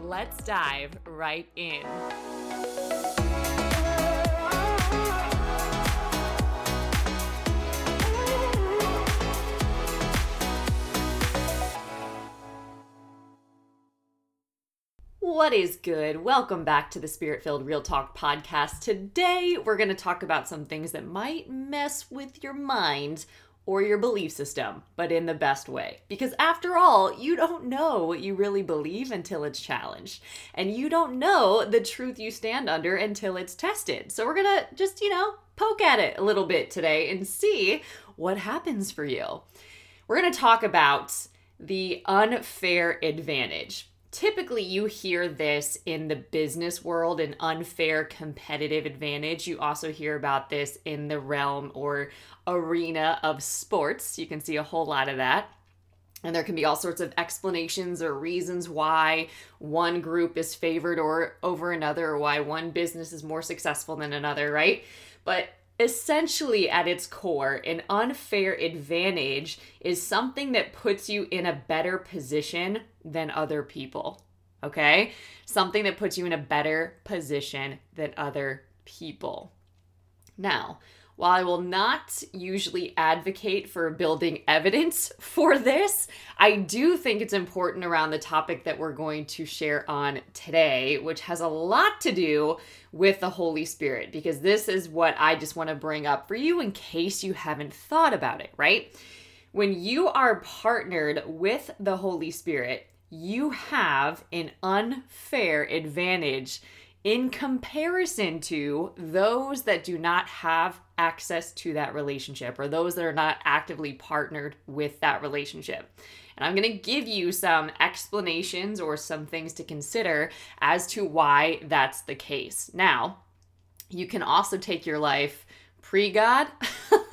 let's dive right in. What is good? Welcome back to the Spirit Filled Real Talk podcast. Today, we're going to talk about some things that might mess with your mind or your belief system, but in the best way. Because after all, you don't know what you really believe until it's challenged. And you don't know the truth you stand under until it's tested. So we're gonna just, you know, poke at it a little bit today and see what happens for you. We're gonna talk about the unfair advantage typically you hear this in the business world an unfair competitive advantage. You also hear about this in the realm or arena of sports. You can see a whole lot of that. And there can be all sorts of explanations or reasons why one group is favored or over another or why one business is more successful than another right? But essentially at its core an unfair advantage is something that puts you in a better position than other people. Okay? Something that puts you in a better position than other people. Now, while I will not usually advocate for building evidence for this, I do think it's important around the topic that we're going to share on today, which has a lot to do with the Holy Spirit, because this is what I just want to bring up for you in case you haven't thought about it, right? When you are partnered with the Holy Spirit, you have an unfair advantage in comparison to those that do not have access to that relationship or those that are not actively partnered with that relationship. And I'm going to give you some explanations or some things to consider as to why that's the case. Now, you can also take your life pre God,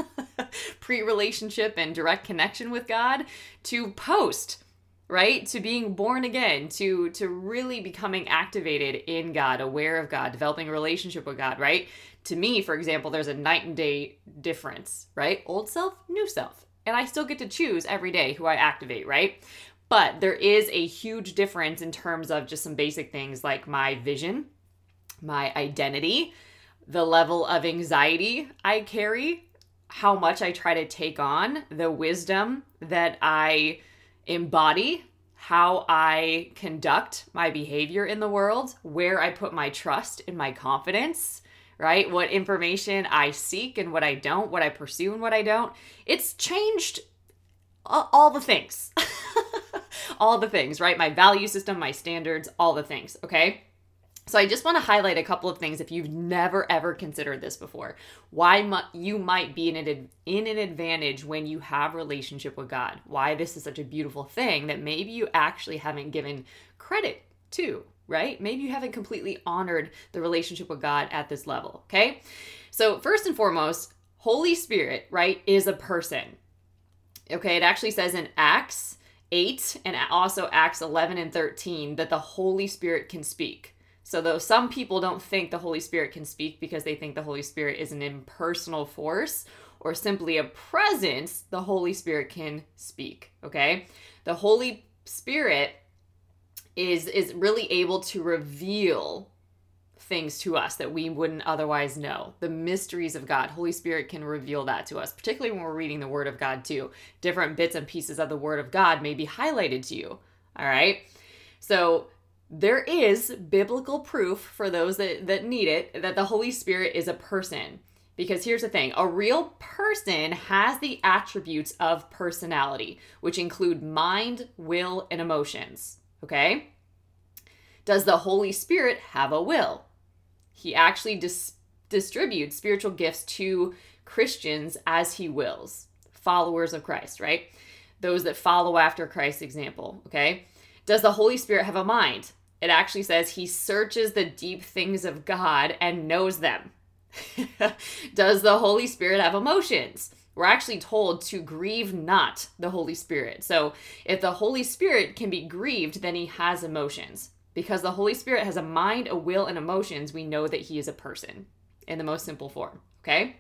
pre relationship, and direct connection with God to post right? To being born again to to really becoming activated in god aware of god developing a relationship with god right? To me for example there's a night and day difference right? Old self new self. And i still get to choose every day who i activate right? But there is a huge difference in terms of just some basic things like my vision my identity the level of anxiety i carry how much i try to take on the wisdom that i embody how I conduct my behavior in the world, where I put my trust and my confidence, right? What information I seek and what I don't, what I pursue and what I don't. It's changed all the things. all the things, right? My value system, my standards, all the things, okay? So I just want to highlight a couple of things if you've never ever considered this before. Why mu- you might be in an in an advantage when you have relationship with God. Why this is such a beautiful thing that maybe you actually haven't given credit to, right? Maybe you haven't completely honored the relationship with God at this level, okay? So first and foremost, Holy Spirit, right, is a person. Okay, it actually says in Acts 8 and also Acts 11 and 13 that the Holy Spirit can speak. So, though some people don't think the Holy Spirit can speak because they think the Holy Spirit is an impersonal force or simply a presence, the Holy Spirit can speak, okay? The Holy Spirit is is really able to reveal things to us that we wouldn't otherwise know. The mysteries of God. Holy Spirit can reveal that to us, particularly when we're reading the Word of God, too. Different bits and pieces of the Word of God may be highlighted to you. All right. So, there is biblical proof for those that, that need it that the Holy Spirit is a person. Because here's the thing a real person has the attributes of personality, which include mind, will, and emotions. Okay? Does the Holy Spirit have a will? He actually dis- distributes spiritual gifts to Christians as he wills, followers of Christ, right? Those that follow after Christ's example. Okay? Does the Holy Spirit have a mind? It actually says he searches the deep things of God and knows them. Does the Holy Spirit have emotions? We're actually told to grieve not the Holy Spirit. So if the Holy Spirit can be grieved, then he has emotions. Because the Holy Spirit has a mind, a will, and emotions, we know that he is a person in the most simple form. Okay?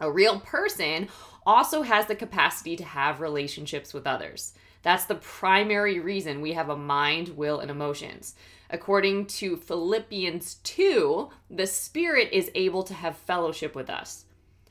A real person also has the capacity to have relationships with others. That's the primary reason we have a mind, will, and emotions. According to Philippians 2, the Spirit is able to have fellowship with us.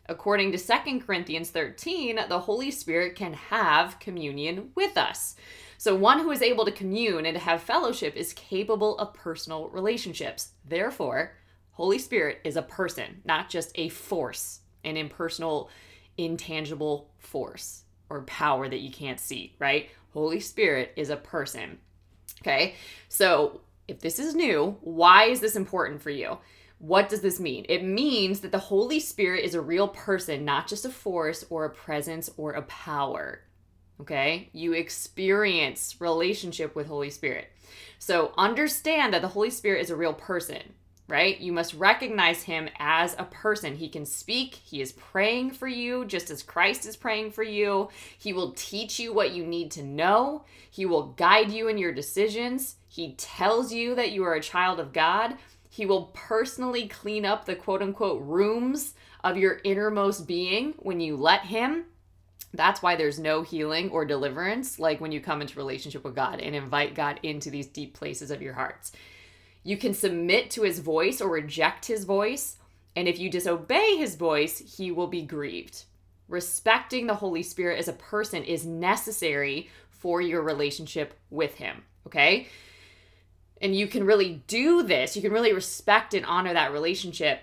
According to 2 Corinthians 13, the Holy Spirit can have communion with us. So, one who is able to commune and to have fellowship is capable of personal relationships. Therefore, Holy Spirit is a person, not just a force, an impersonal, intangible force or power that you can't see, right? Holy Spirit is a person. Okay, so if this is new, why is this important for you? What does this mean? It means that the Holy Spirit is a real person, not just a force or a presence or a power. Okay? You experience relationship with Holy Spirit. So understand that the Holy Spirit is a real person, right? You must recognize him as a person. He can speak, he is praying for you just as Christ is praying for you. He will teach you what you need to know, he will guide you in your decisions. He tells you that you are a child of God. He will personally clean up the quote unquote rooms of your innermost being when you let Him. That's why there's no healing or deliverance like when you come into relationship with God and invite God into these deep places of your hearts. You can submit to His voice or reject His voice. And if you disobey His voice, He will be grieved. Respecting the Holy Spirit as a person is necessary for your relationship with Him. Okay? And you can really do this, you can really respect and honor that relationship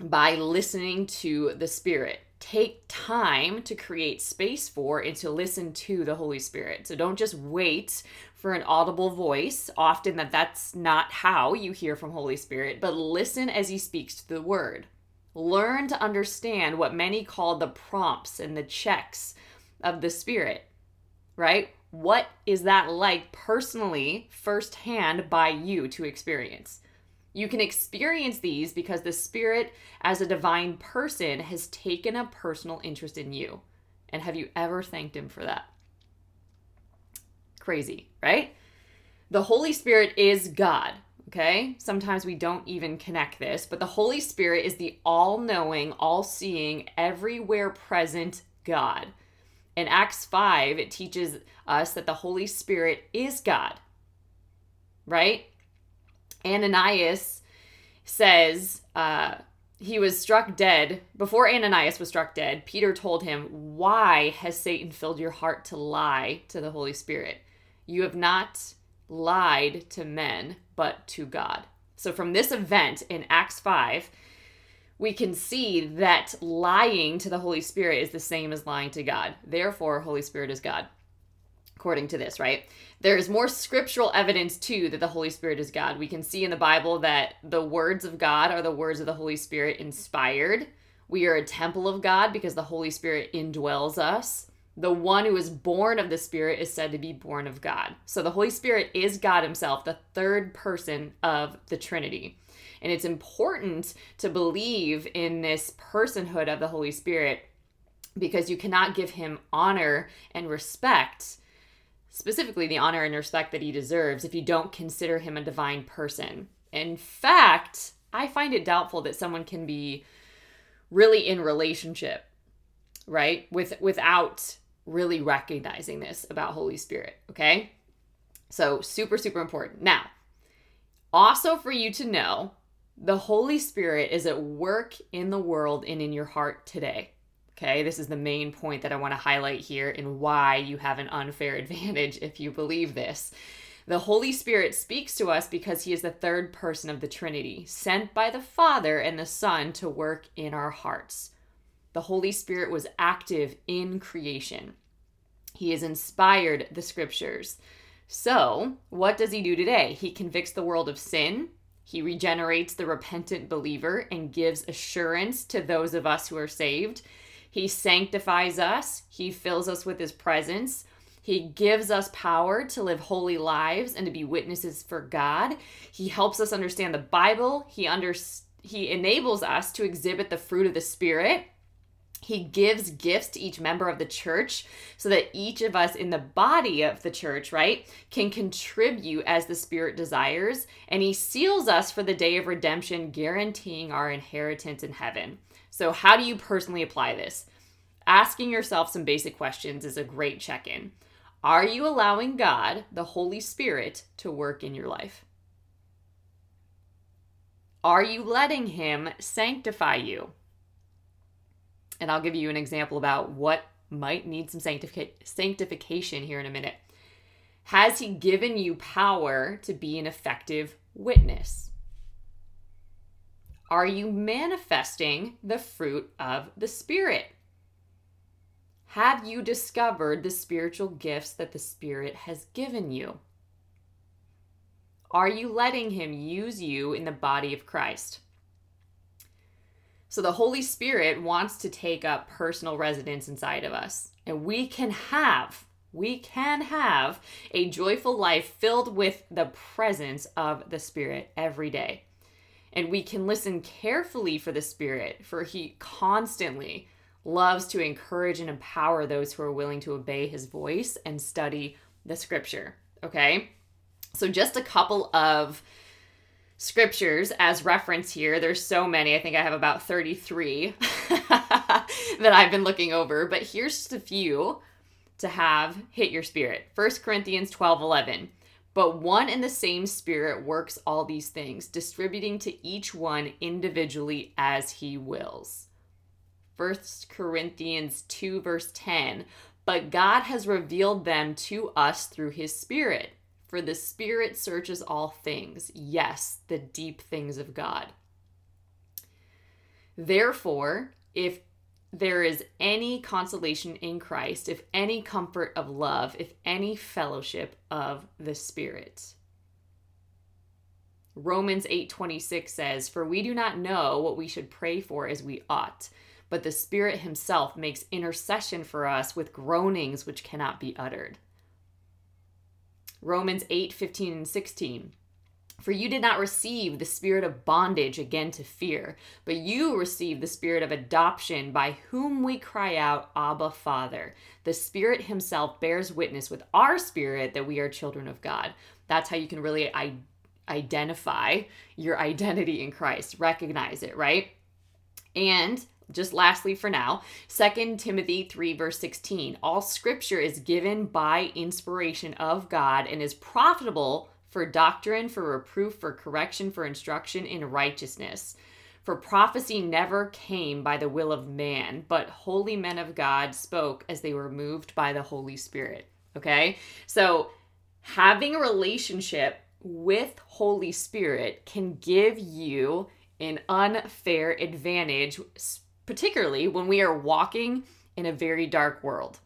by listening to the Spirit. Take time to create space for and to listen to the Holy Spirit. So don't just wait for an audible voice. Often that that's not how you hear from Holy Spirit, but listen as he speaks to the word. Learn to understand what many call the prompts and the checks of the Spirit, right? What is that like personally, firsthand, by you to experience? You can experience these because the Spirit, as a divine person, has taken a personal interest in you. And have you ever thanked Him for that? Crazy, right? The Holy Spirit is God, okay? Sometimes we don't even connect this, but the Holy Spirit is the all knowing, all seeing, everywhere present God. In Acts 5, it teaches us that the Holy Spirit is God, right? Ananias says uh, he was struck dead. Before Ananias was struck dead, Peter told him, Why has Satan filled your heart to lie to the Holy Spirit? You have not lied to men, but to God. So, from this event in Acts 5, we can see that lying to the Holy Spirit is the same as lying to God. Therefore, Holy Spirit is God, according to this, right? There's more scriptural evidence too that the Holy Spirit is God. We can see in the Bible that the words of God are the words of the Holy Spirit inspired. We are a temple of God because the Holy Spirit indwells us. The one who is born of the Spirit is said to be born of God. So the Holy Spirit is God Himself, the third person of the Trinity. And it's important to believe in this personhood of the Holy Spirit because you cannot give him honor and respect, specifically the honor and respect that he deserves, if you don't consider him a divine person. In fact, I find it doubtful that someone can be really in relationship, right? With without really recognizing this about Holy Spirit, okay? So, super super important. Now, also for you to know the Holy Spirit is at work in the world and in your heart today. Okay, this is the main point that I want to highlight here and why you have an unfair advantage if you believe this. The Holy Spirit speaks to us because he is the third person of the Trinity, sent by the Father and the Son to work in our hearts. The Holy Spirit was active in creation. He has inspired the scriptures. So, what does he do today? He convicts the world of sin, he regenerates the repentant believer and gives assurance to those of us who are saved. He sanctifies us. He fills us with his presence. He gives us power to live holy lives and to be witnesses for God. He helps us understand the Bible. He under, he enables us to exhibit the fruit of the spirit. He gives gifts to each member of the church so that each of us in the body of the church, right, can contribute as the Spirit desires. And He seals us for the day of redemption, guaranteeing our inheritance in heaven. So, how do you personally apply this? Asking yourself some basic questions is a great check in. Are you allowing God, the Holy Spirit, to work in your life? Are you letting Him sanctify you? And I'll give you an example about what might need some sanctific- sanctification here in a minute. Has He given you power to be an effective witness? Are you manifesting the fruit of the Spirit? Have you discovered the spiritual gifts that the Spirit has given you? Are you letting Him use you in the body of Christ? So the Holy Spirit wants to take up personal residence inside of us. And we can have, we can have a joyful life filled with the presence of the Spirit every day. And we can listen carefully for the Spirit, for He constantly loves to encourage and empower those who are willing to obey His voice and study the Scripture. Okay? So, just a couple of scriptures as reference here. There's so many. I think I have about 33 that I've been looking over, but here's just a few to have hit your spirit. 1 Corinthians 12 11. But one and the same Spirit works all these things, distributing to each one individually as he wills. 1 Corinthians 2, verse 10. But God has revealed them to us through his Spirit. For the Spirit searches all things, yes, the deep things of God. Therefore, if there is any consolation in Christ, if any comfort of love, if any fellowship of the Spirit. Romans 8:26 says, "For we do not know what we should pray for as we ought, but the Spirit himself makes intercession for us with groanings which cannot be uttered." Romans 8 15 and 16. For you did not receive the spirit of bondage again to fear, but you received the spirit of adoption by whom we cry out, Abba, Father. The Spirit Himself bears witness with our spirit that we are children of God. That's how you can really I- identify your identity in Christ, recognize it, right? And just lastly for now, 2 Timothy 3, verse 16. All scripture is given by inspiration of God and is profitable for doctrine, for reproof, for correction, for instruction in righteousness. For prophecy never came by the will of man, but holy men of God spoke as they were moved by the Holy Spirit. Okay? So having a relationship with Holy Spirit can give you an unfair advantage particularly when we are walking in a very dark world.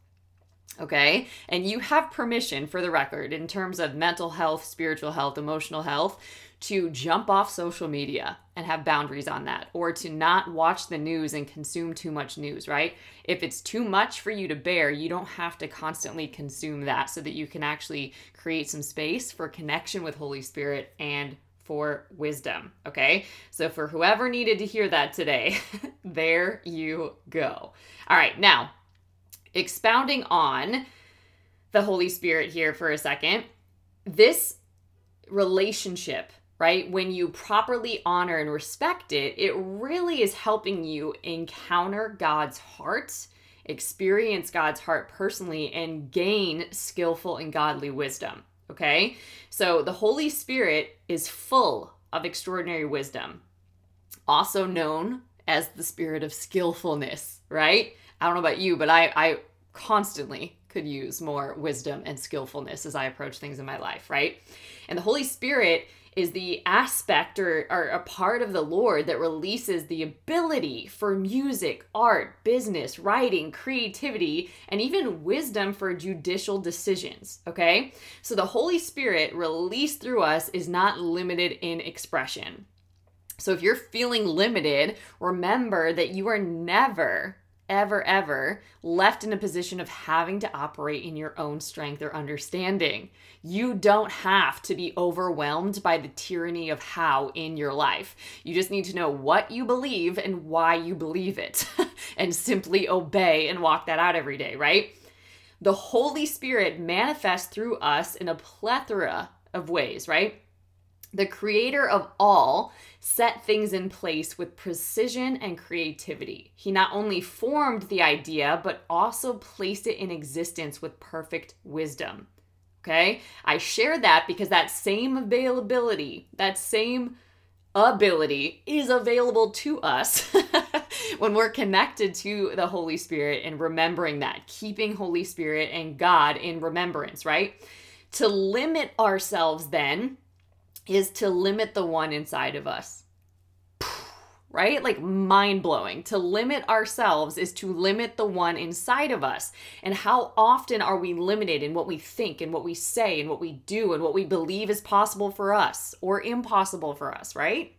Okay? And you have permission, for the record, in terms of mental health, spiritual health, emotional health, to jump off social media and have boundaries on that, or to not watch the news and consume too much news, right? If it's too much for you to bear, you don't have to constantly consume that so that you can actually create some space for connection with Holy Spirit and for wisdom. Okay. So, for whoever needed to hear that today, there you go. All right. Now, expounding on the Holy Spirit here for a second, this relationship, right, when you properly honor and respect it, it really is helping you encounter God's heart. Experience God's heart personally and gain skillful and godly wisdom. Okay? So the Holy Spirit is full of extraordinary wisdom, also known as the spirit of skillfulness, right? I don't know about you, but I, I constantly could use more wisdom and skillfulness as I approach things in my life, right? And the Holy Spirit is the aspect or, or a part of the Lord that releases the ability for music, art, business, writing, creativity, and even wisdom for judicial decisions. Okay? So the Holy Spirit released through us is not limited in expression. So if you're feeling limited, remember that you are never ever, ever left in a position of having to operate in your own strength or understanding. You don't have to be overwhelmed by the tyranny of how in your life. You just need to know what you believe and why you believe it, and simply obey and walk that out every day, right? The Holy Spirit manifests through us in a plethora of ways, right? The creator of all set things in place with precision and creativity. He not only formed the idea, but also placed it in existence with perfect wisdom. Okay? I share that because that same availability, that same ability is available to us when we're connected to the Holy Spirit and remembering that, keeping Holy Spirit and God in remembrance, right? To limit ourselves then is to limit the one inside of us. Right? Like mind blowing. To limit ourselves is to limit the one inside of us. And how often are we limited in what we think and what we say and what we do and what we believe is possible for us or impossible for us, right?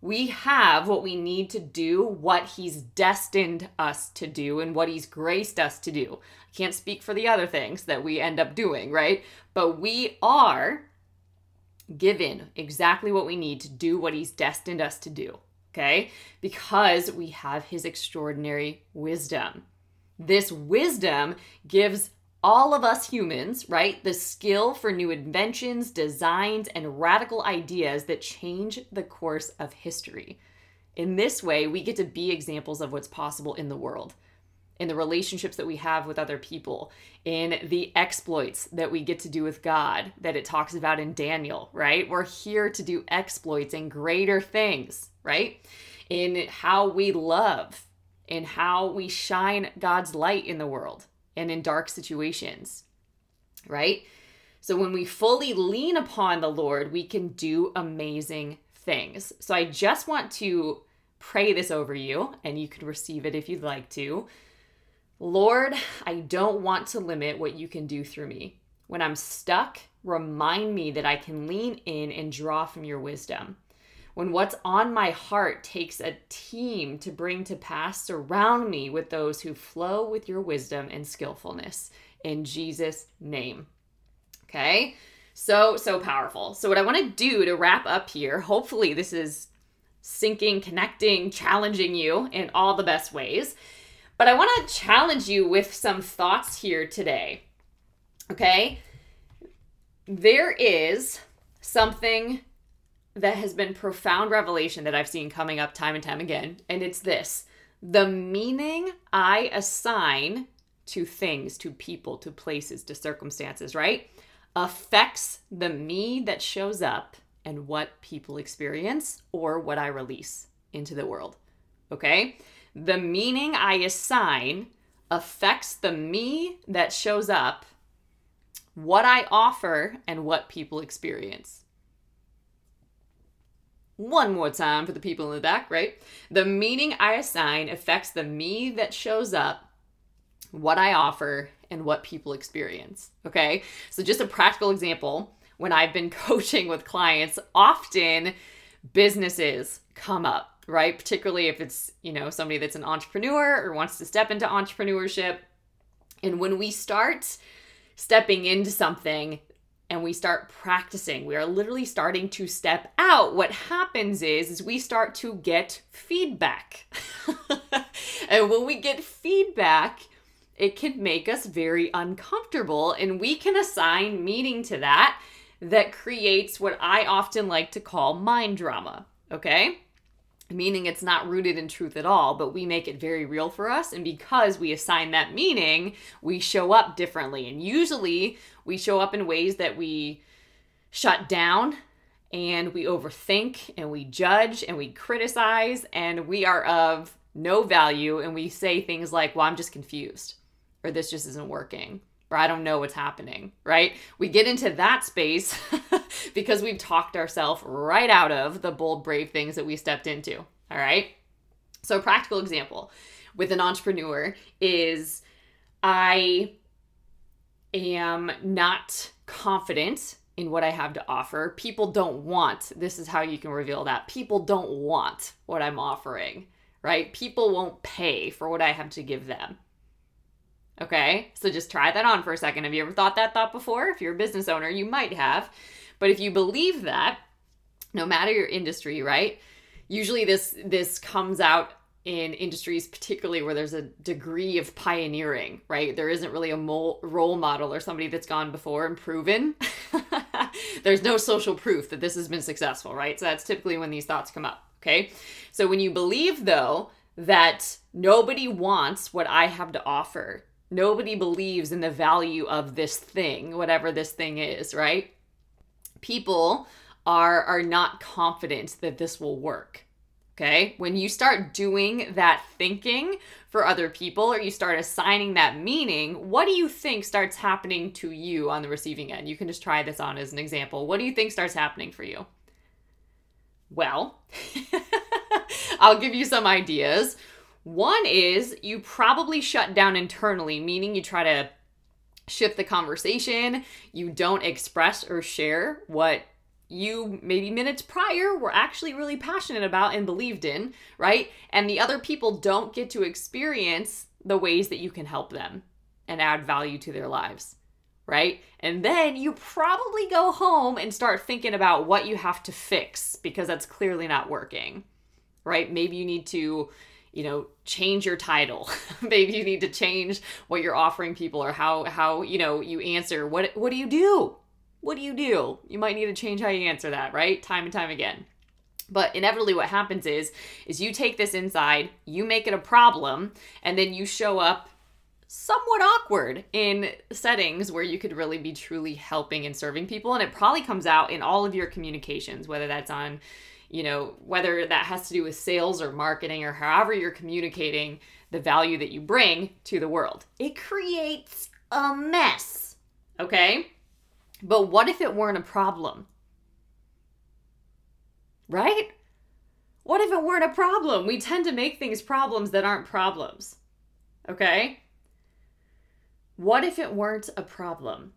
We have what we need to do, what He's destined us to do, and what He's graced us to do. I can't speak for the other things that we end up doing, right? But we are given exactly what we need to do what He's destined us to do, okay? Because we have His extraordinary wisdom. This wisdom gives all of us humans, right, the skill for new inventions, designs, and radical ideas that change the course of history. In this way, we get to be examples of what's possible in the world in the relationships that we have with other people, in the exploits that we get to do with God that it talks about in Daniel, right? We're here to do exploits and greater things, right? In how we love, in how we shine God's light in the world and in dark situations, right? So when we fully lean upon the Lord, we can do amazing things. So I just want to pray this over you, and you can receive it if you'd like to. Lord, I don't want to limit what you can do through me. When I'm stuck, remind me that I can lean in and draw from your wisdom. When what's on my heart takes a team to bring to pass, surround me with those who flow with your wisdom and skillfulness. In Jesus' name. Okay? So, so powerful. So, what I want to do to wrap up here, hopefully, this is sinking, connecting, challenging you in all the best ways but I want to challenge you with some thoughts here today. Okay? There is something that has been profound revelation that I've seen coming up time and time again, and it's this the meaning I assign to things, to people, to places, to circumstances, right? Affects the me that shows up and what people experience or what I release into the world. Okay? The meaning I assign affects the me that shows up, what I offer, and what people experience. One more time for the people in the back, right? The meaning I assign affects the me that shows up, what I offer, and what people experience. Okay? So, just a practical example when I've been coaching with clients, often businesses come up right? Particularly if it's, you know, somebody that's an entrepreneur or wants to step into entrepreneurship. And when we start stepping into something and we start practicing, we are literally starting to step out. What happens is, is we start to get feedback. and when we get feedback, it can make us very uncomfortable and we can assign meaning to that that creates what I often like to call mind drama, okay? Meaning it's not rooted in truth at all, but we make it very real for us. And because we assign that meaning, we show up differently. And usually we show up in ways that we shut down and we overthink and we judge and we criticize and we are of no value and we say things like, well, I'm just confused or this just isn't working or I don't know what's happening, right? We get into that space because we've talked ourselves right out of the bold, brave things that we stepped into, all right? So, practical example with an entrepreneur is I am not confident in what I have to offer. People don't want, this is how you can reveal that. People don't want what I'm offering right? People won't pay for what I have to give them. Okay, so just try that on for a second. Have you ever thought that thought before? If you're a business owner, you might have. But if you believe that, no matter your industry, right? Usually this this comes out in industries particularly where there's a degree of pioneering, right? There isn't really a mo- role model or somebody that's gone before and proven. there's no social proof that this has been successful, right? So that's typically when these thoughts come up, okay? So when you believe though that nobody wants what I have to offer, nobody believes in the value of this thing, whatever this thing is, right? People are are not confident that this will work. Okay? When you start doing that thinking for other people or you start assigning that meaning, what do you think starts happening to you on the receiving end? You can just try this on as an example. What do you think starts happening for you? Well, I'll give you some ideas. One is you probably shut down internally, meaning you try to shift the conversation, you don't express or share what you maybe minutes prior were actually really passionate about and believed in, right? And the other people don't get to experience the ways that you can help them and add value to their lives, right? And then you probably go home and start thinking about what you have to fix because that's clearly not working, right? Maybe you need to you know change your title maybe you need to change what you're offering people or how how you know you answer what what do you do what do you do? You might need to change how you answer that, right? Time and time again. But inevitably what happens is is you take this inside, you make it a problem, and then you show up somewhat awkward in settings where you could really be truly helping and serving people and it probably comes out in all of your communications whether that's on you know whether that has to do with sales or marketing or however you're communicating the value that you bring to the world it creates a mess okay but what if it weren't a problem? Right? What if it weren't a problem? We tend to make things problems that aren't problems. Okay? What if it weren't a problem?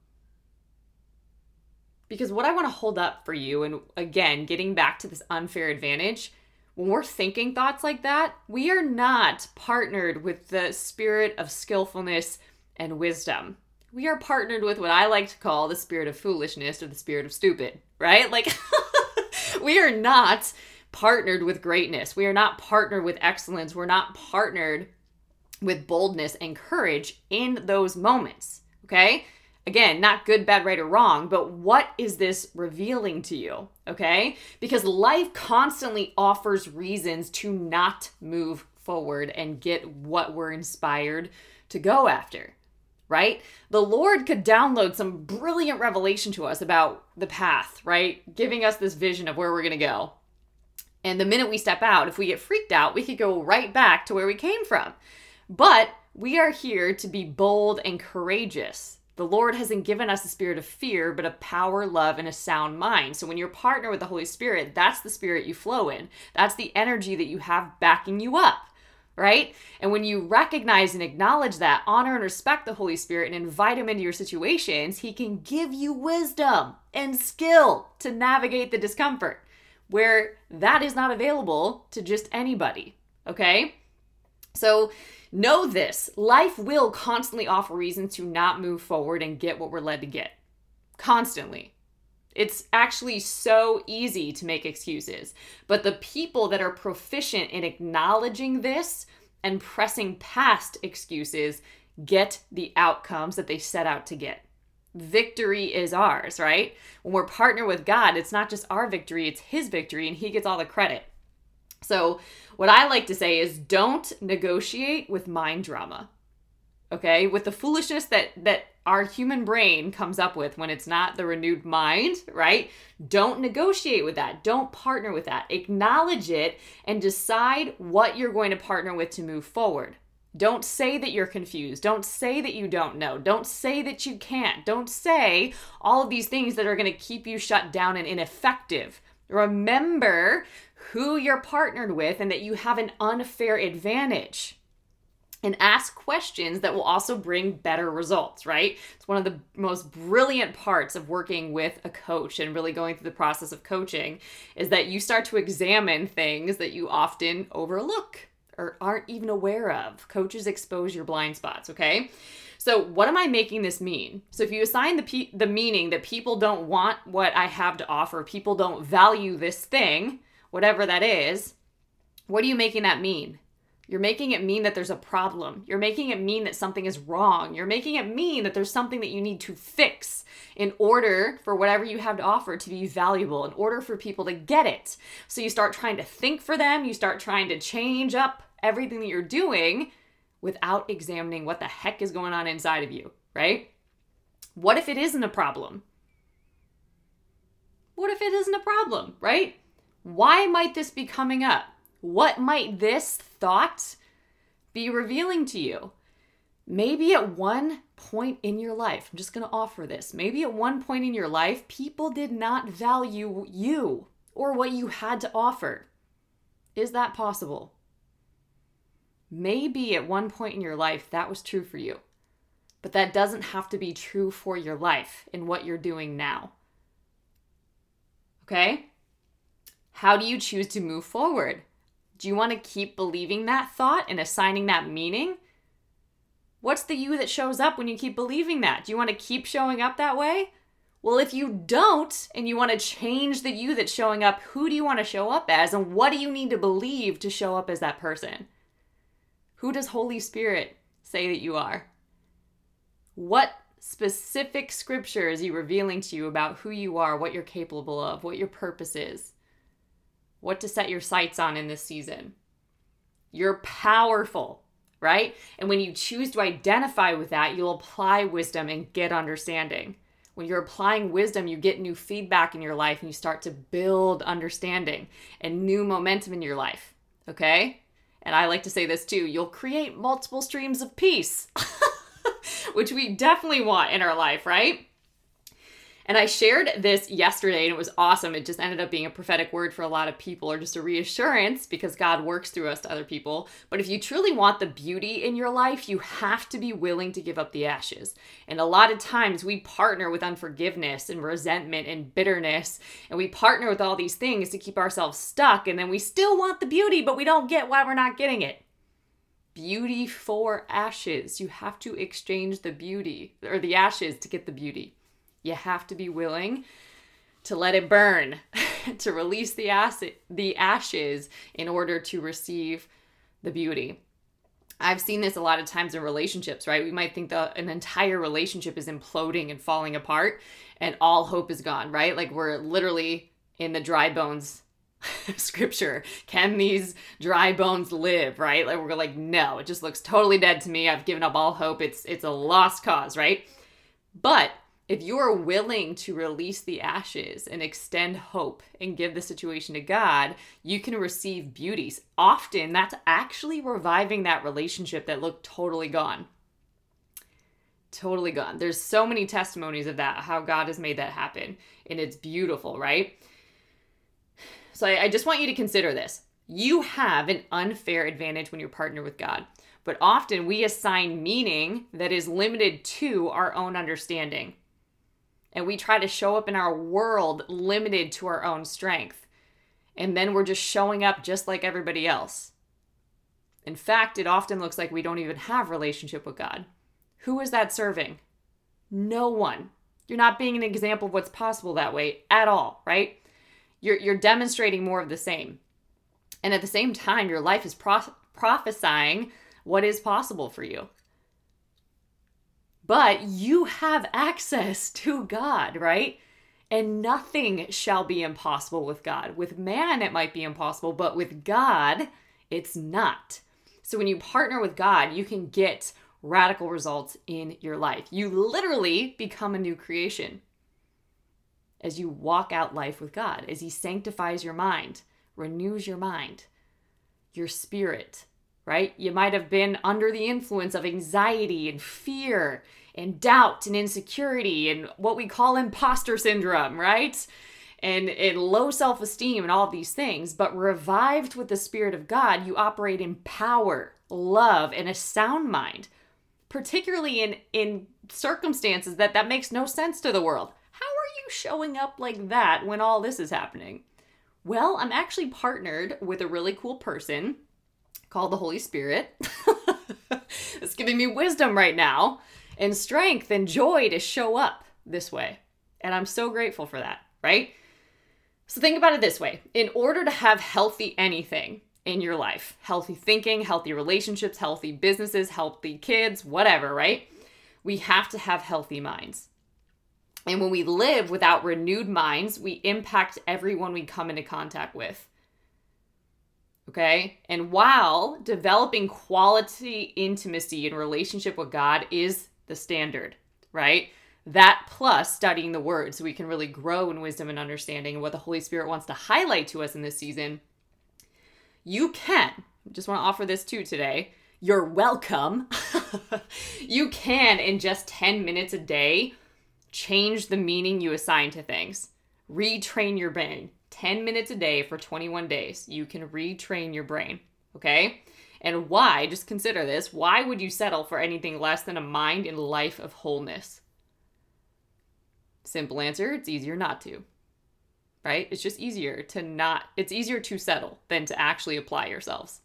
Because what I want to hold up for you, and again, getting back to this unfair advantage, when we're thinking thoughts like that, we are not partnered with the spirit of skillfulness and wisdom we are partnered with what I like to call the spirit of foolishness or the spirit of stupid, right? Like, we are not partnered with greatness. We are not partnered with excellence. We're not partnered with boldness and courage in those moments, okay? Again, not good, bad, right, or wrong, but what is this revealing to you? Okay? Because life constantly offers reasons to not move forward and get what we're inspired to go after right? The Lord could download some brilliant revelation to us about the path, right? Giving us this vision of where we're going to go. And the minute we step out, if we get freaked out, we could go right back to where we came from. But we are here to be bold and courageous. The Lord hasn't given us a spirit of fear, but a power, love, and a sound mind. So when you're partner with the Holy Spirit, that's the spirit you flow in. That's the energy that you have backing you up right? And when you recognize and acknowledge that, honor and respect the Holy Spirit and invite Him into your situations, He can give you wisdom and skill to navigate the discomfort where that is not available to just anybody, okay? So, know this life will constantly offer reasons to not move forward and get what we're led to get. Constantly. It's actually so easy to make excuses. But the people that are proficient in acknowledging this and pressing past excuses get the outcomes that they set out to get. Victory is ours, right? When we're partnered with God, it's not just our victory, it's His victory, and He gets all the credit. So, what I like to say is don't negotiate with mind drama. Okay? With the foolishness that that our human brain comes up with when it's not the renewed mind, right? Don't negotiate with that. Don't partner with that. Acknowledge it and decide what you're going to partner with to move forward. Don't say that you're confused. Don't say that you don't know. Don't say that you can't. Don't say all of these things that are going to keep you shut down and ineffective. Remember who you're partnered with and that you have an unfair advantage and ask questions that will also bring better results, right? It's one of the most brilliant parts of working with a coach and really going through the process of coaching is that you start to examine things that you often overlook or aren't even aware of. Coaches expose your blind spots, okay? So, what am I making this mean? So, if you assign the pe- the meaning that people don't want what I have to offer, people don't value this thing, whatever that is, what are you making that mean? You're making it mean that there's a problem. You're making it mean that something is wrong. You're making it mean that there's something that you need to fix in order for whatever you have to offer to be valuable, in order for people to get it. So you start trying to think for them, you start trying to change up everything that you're doing without examining what the heck is going on inside of you, right? What if it isn't a problem? What if it isn't a problem, right? Why might this be coming up? What might this thought be revealing to you? Maybe at one point in your life, I'm just going to offer this. Maybe at one point in your life, people did not value you or what you had to offer. Is that possible? Maybe at one point in your life that was true for you, but that doesn't have to be true for your life in what you're doing now. Okay? How do you choose to move forward? Do you want to keep believing that thought and assigning that meaning? What's the you that shows up when you keep believing that? Do you want to keep showing up that way? Well, if you don't and you want to change the you that's showing up, who do you want to show up as and what do you need to believe to show up as that person? Who does Holy Spirit say that you are? What specific scripture is he revealing to you about who you are, what you're capable of, what your purpose is? What to set your sights on in this season. You're powerful, right? And when you choose to identify with that, you'll apply wisdom and get understanding. When you're applying wisdom, you get new feedback in your life and you start to build understanding and new momentum in your life, okay? And I like to say this too you'll create multiple streams of peace, which we definitely want in our life, right? And I shared this yesterday and it was awesome. It just ended up being a prophetic word for a lot of people or just a reassurance because God works through us to other people. But if you truly want the beauty in your life, you have to be willing to give up the ashes. And a lot of times we partner with unforgiveness and resentment and bitterness, and we partner with all these things to keep ourselves stuck. And then we still want the beauty, but we don't get why we're not getting it beauty for ashes. You have to exchange the beauty or the ashes to get the beauty. You have to be willing to let it burn, to release the acid, the ashes in order to receive the beauty. I've seen this a lot of times in relationships, right? We might think that an entire relationship is imploding and falling apart and all hope is gone, right? Like we're literally in the dry bones scripture. Can these dry bones live, right? Like we're like no, it just looks totally dead to me. I've given up all hope. It's it's a lost cause, right? But if you are willing to release the ashes and extend hope and give the situation to God, you can receive beauties. Often that's actually reviving that relationship that looked totally gone. Totally gone. There's so many testimonies of that, how God has made that happen. And it's beautiful, right? So I, I just want you to consider this. You have an unfair advantage when you're partner with God, but often we assign meaning that is limited to our own understanding and we try to show up in our world limited to our own strength. And then we're just showing up just like everybody else. In fact, it often looks like we don't even have relationship with God. Who is that serving? No one. You're not being an example of what's possible that way at all, right? You're you're demonstrating more of the same. And at the same time, your life is pro- prophesying what is possible for you but you have access to God, right? And nothing shall be impossible with God. With man, it might be impossible, but with God, it's not. So when you partner with God, you can get radical results in your life. You literally become a new creation as you walk out life with God, as He sanctifies your mind, renews your mind, your spirit, right? You might have been under the influence of anxiety and fear and doubt and insecurity and what we call imposter syndrome, right? And, and low self esteem and all these things. But revived with the Spirit of God, you operate in power, love, and a sound mind, particularly in, in circumstances that that makes no sense to the world. How are you showing up like that when all this is happening? Well, I'm actually partnered with a really cool person called the Holy Spirit. it's giving me wisdom right now and strength and joy to show up this way. And I'm so grateful for that, right? So think about it this way in order to have healthy anything in your life, healthy thinking, healthy relationships, healthy businesses, healthy kids, whatever, right? We have to have healthy minds. And when we live without renewed minds, we impact everyone we come into contact with. Okay? And while developing quality intimacy in relationship with God is the standard, right? That plus studying the word so we can really grow in wisdom and understanding and what the Holy Spirit wants to highlight to us in this season. You can, just want to offer this too today. You're welcome. you can, in just 10 minutes a day, change the meaning you assign to things. Retrain your brain. 10 minutes a day for 21 days. You can retrain your brain. Okay? And why, just consider this, why would you settle for anything less than a mind and life of wholeness? Simple answer it's easier not to. Right? It's just easier to not, it's easier to settle than to actually apply yourselves.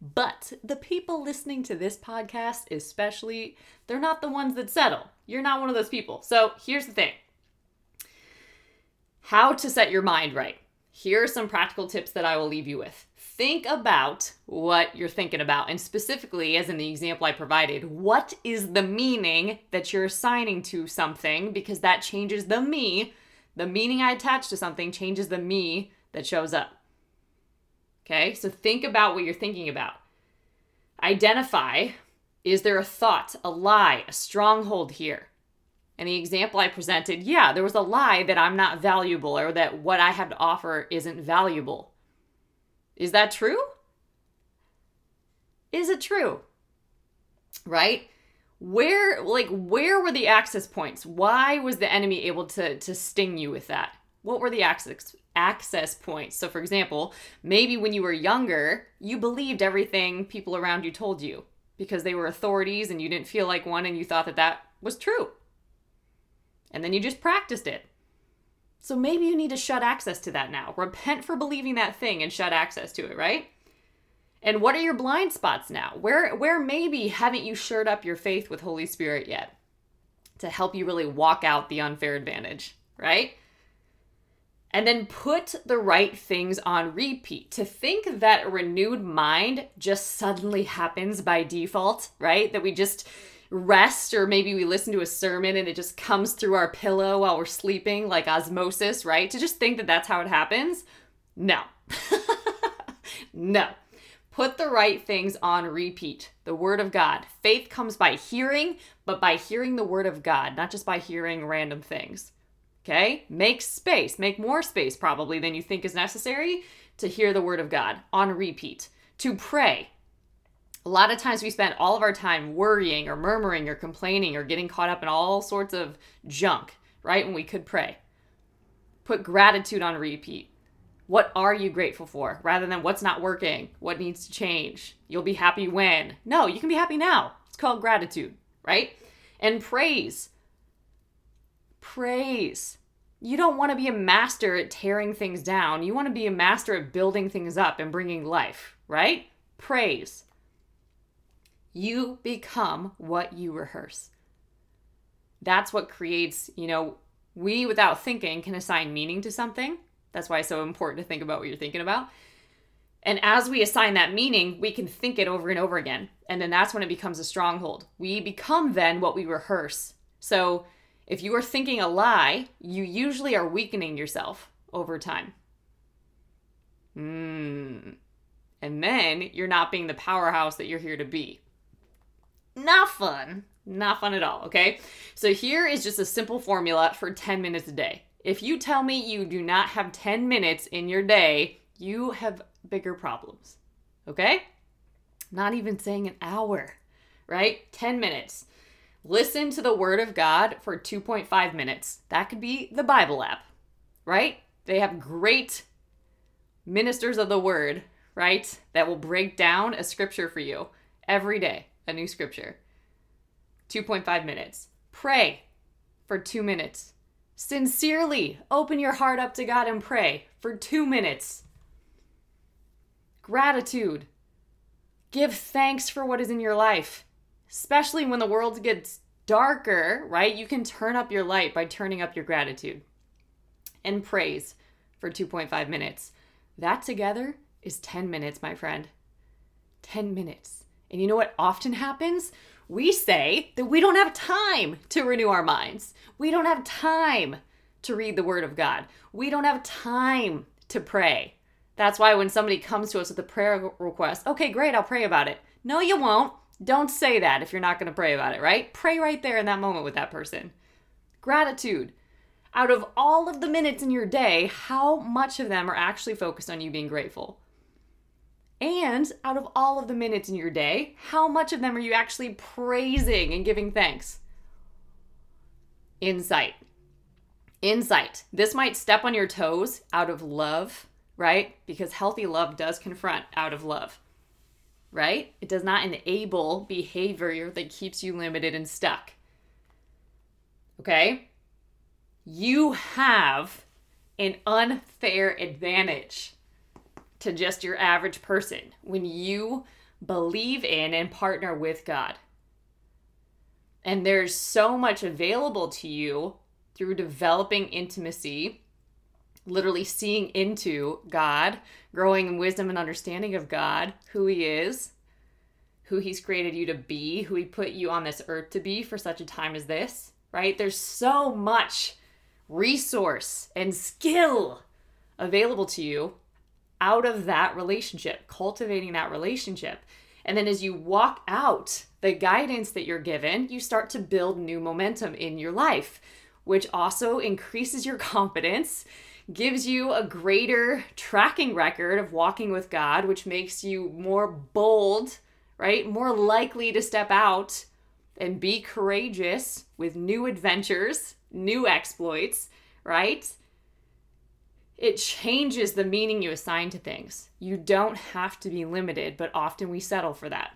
But the people listening to this podcast, especially, they're not the ones that settle. You're not one of those people. So here's the thing how to set your mind right. Here are some practical tips that I will leave you with. Think about what you're thinking about, and specifically, as in the example I provided, what is the meaning that you're assigning to something because that changes the me. The meaning I attach to something changes the me that shows up. Okay, so think about what you're thinking about. Identify is there a thought, a lie, a stronghold here? And the example I presented, yeah, there was a lie that I'm not valuable or that what I have to offer isn't valuable. Is that true? Is it true? Right? Where like where were the access points? Why was the enemy able to to sting you with that? What were the access access points? So for example, maybe when you were younger, you believed everything people around you told you because they were authorities and you didn't feel like one and you thought that that was true and then you just practiced it. So maybe you need to shut access to that now. Repent for believing that thing and shut access to it, right? And what are your blind spots now? Where where maybe haven't you shored up your faith with Holy Spirit yet to help you really walk out the unfair advantage, right? And then put the right things on repeat. To think that renewed mind just suddenly happens by default, right? That we just rest or maybe we listen to a sermon and it just comes through our pillow while we're sleeping like osmosis, right? To just think that that's how it happens? No. no. Put the right things on repeat. The Word of God. Faith comes by hearing, but by hearing the Word of God, not just by hearing random things. Okay? Make space, make more space probably than you think is necessary to hear the Word of God on repeat. To pray, a lot of times we spend all of our time worrying or murmuring or complaining or getting caught up in all sorts of junk, right? When we could pray. Put gratitude on repeat. What are you grateful for rather than what's not working? What needs to change? You'll be happy when. No, you can be happy now. It's called gratitude, right? And praise. Praise. You don't want to be a master at tearing things down. You want to be a master at building things up and bringing life, right? Praise. You become what you rehearse. That's what creates, you know, we without thinking can assign meaning to something. That's why it's so important to think about what you're thinking about. And as we assign that meaning, we can think it over and over again. And then that's when it becomes a stronghold. We become then what we rehearse. So if you are thinking a lie, you usually are weakening yourself over time. Hmm. And then you're not being the powerhouse that you're here to be. Not fun. Not fun at all, okay? So here is just a simple formula for 10 minutes a day. If you tell me you do not have 10 minutes in your day, you have bigger problems, okay? Not even saying an hour, right? 10 minutes. Listen to the Word of God for 2.5 minutes. That could be the Bible app, right? They have great ministers of the Word, right? That will break down a scripture for you every day a new scripture. 2.5 minutes. Pray for two minutes. Sincerely open your heart up to God and pray for two minutes. Gratitude. Give thanks for what is in your life, especially when the world gets darker, right? You can turn up your light by turning up your gratitude and praise for 2.5 minutes. That together is 10 minutes, my friend. 10 minutes. And you know what often happens? We say that we don't have time to renew our minds. We don't have time to read the Word of God. We don't have time to pray. That's why when somebody comes to us with a prayer request, okay, great, I'll pray about it. No, you won't. Don't say that if you're not going to pray about it, right? Pray right there in that moment with that person. Gratitude. Out of all of the minutes in your day, how much of them are actually focused on you being grateful? And out of all of the minutes in your day, how much of them are you actually praising and giving thanks? Insight. Insight. This might step on your toes out of love, right? Because healthy love does confront out of love, right? It does not enable behavior that keeps you limited and stuck. Okay? You have an unfair advantage to just your average person when you believe in and partner with God. And there's so much available to you through developing intimacy, literally seeing into God, growing in wisdom and understanding of God, who He is, who He's created you to be, who He put you on this earth to be for such a time as this, right? There's so much resource and skill available to you out of that relationship, cultivating that relationship. And then as you walk out the guidance that you're given, you start to build new momentum in your life, which also increases your confidence, gives you a greater tracking record of walking with God, which makes you more bold, right? More likely to step out and be courageous with new adventures, new exploits, right? It changes the meaning you assign to things. You don't have to be limited, but often we settle for that.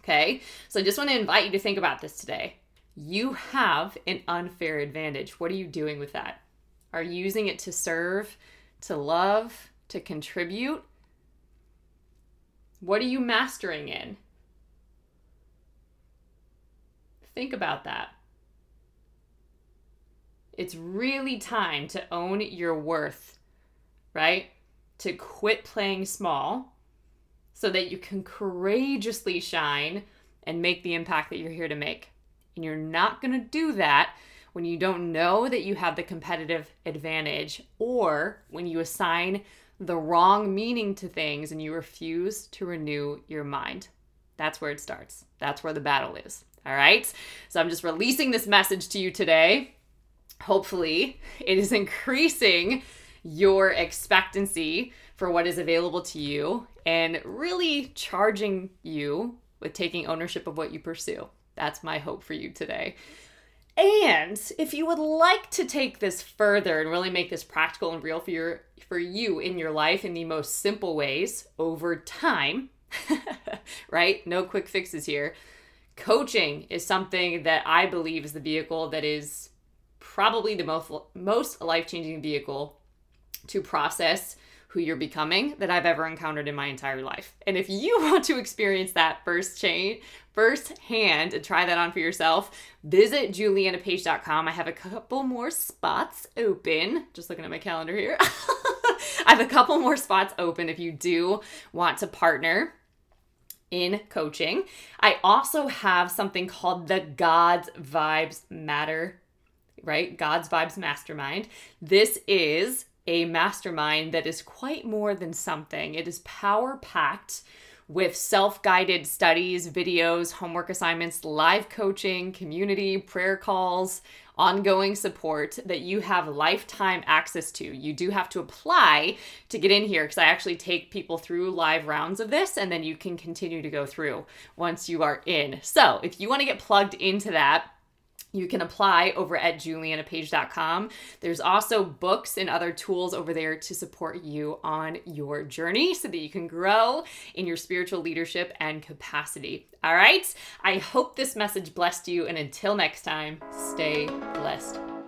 Okay, so I just want to invite you to think about this today. You have an unfair advantage. What are you doing with that? Are you using it to serve, to love, to contribute? What are you mastering in? Think about that. It's really time to own your worth, right? To quit playing small so that you can courageously shine and make the impact that you're here to make. And you're not going to do that when you don't know that you have the competitive advantage or when you assign the wrong meaning to things and you refuse to renew your mind. That's where it starts. That's where the battle is. All right. So I'm just releasing this message to you today hopefully it is increasing your expectancy for what is available to you and really charging you with taking ownership of what you pursue. That's my hope for you today. And if you would like to take this further and really make this practical and real for your for you in your life in the most simple ways over time, right? No quick fixes here. Coaching is something that I believe is the vehicle that is probably the most most life-changing vehicle to process who you're becoming that I've ever encountered in my entire life. And if you want to experience that first chain, firsthand and try that on for yourself, visit julianapage.com. I have a couple more spots open. Just looking at my calendar here. I have a couple more spots open if you do want to partner in coaching. I also have something called the God's Vibes Matter right? God's Vibes Mastermind. This is a mastermind that is quite more than something, it is power packed with self guided studies, videos, homework assignments, live coaching, community, prayer calls, ongoing support that you have lifetime access to. You do have to apply to get in here because I actually take people through live rounds of this and then you can continue to go through once you are in. So if you want to get plugged into that, you can apply over at julianapage.com. There's also books and other tools over there to support you on your journey so that you can grow in your spiritual leadership and capacity. All right? I hope this message blessed you, and until next time, stay blessed.